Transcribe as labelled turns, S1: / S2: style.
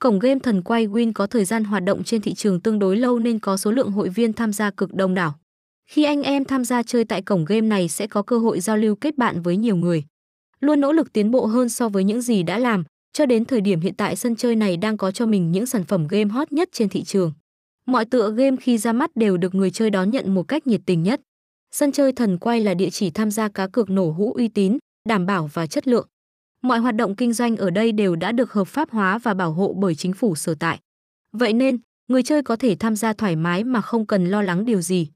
S1: Cổng game thần quay Win có thời gian hoạt động trên thị trường tương đối lâu nên có số lượng hội viên tham gia cực đông đảo. Khi anh em tham gia chơi tại cổng game này sẽ có cơ hội giao lưu kết bạn với nhiều người. Luôn nỗ lực tiến bộ hơn so với những gì đã làm, cho đến thời điểm hiện tại sân chơi này đang có cho mình những sản phẩm game hot nhất trên thị trường. Mọi tựa game khi ra mắt đều được người chơi đón nhận một cách nhiệt tình nhất. Sân chơi thần quay là địa chỉ tham gia cá cược nổ hũ uy tín, đảm bảo và chất lượng. Mọi hoạt động kinh doanh ở đây đều đã được hợp pháp hóa và bảo hộ bởi chính phủ sở tại. Vậy nên, người chơi có thể tham gia thoải mái mà không cần lo lắng điều gì.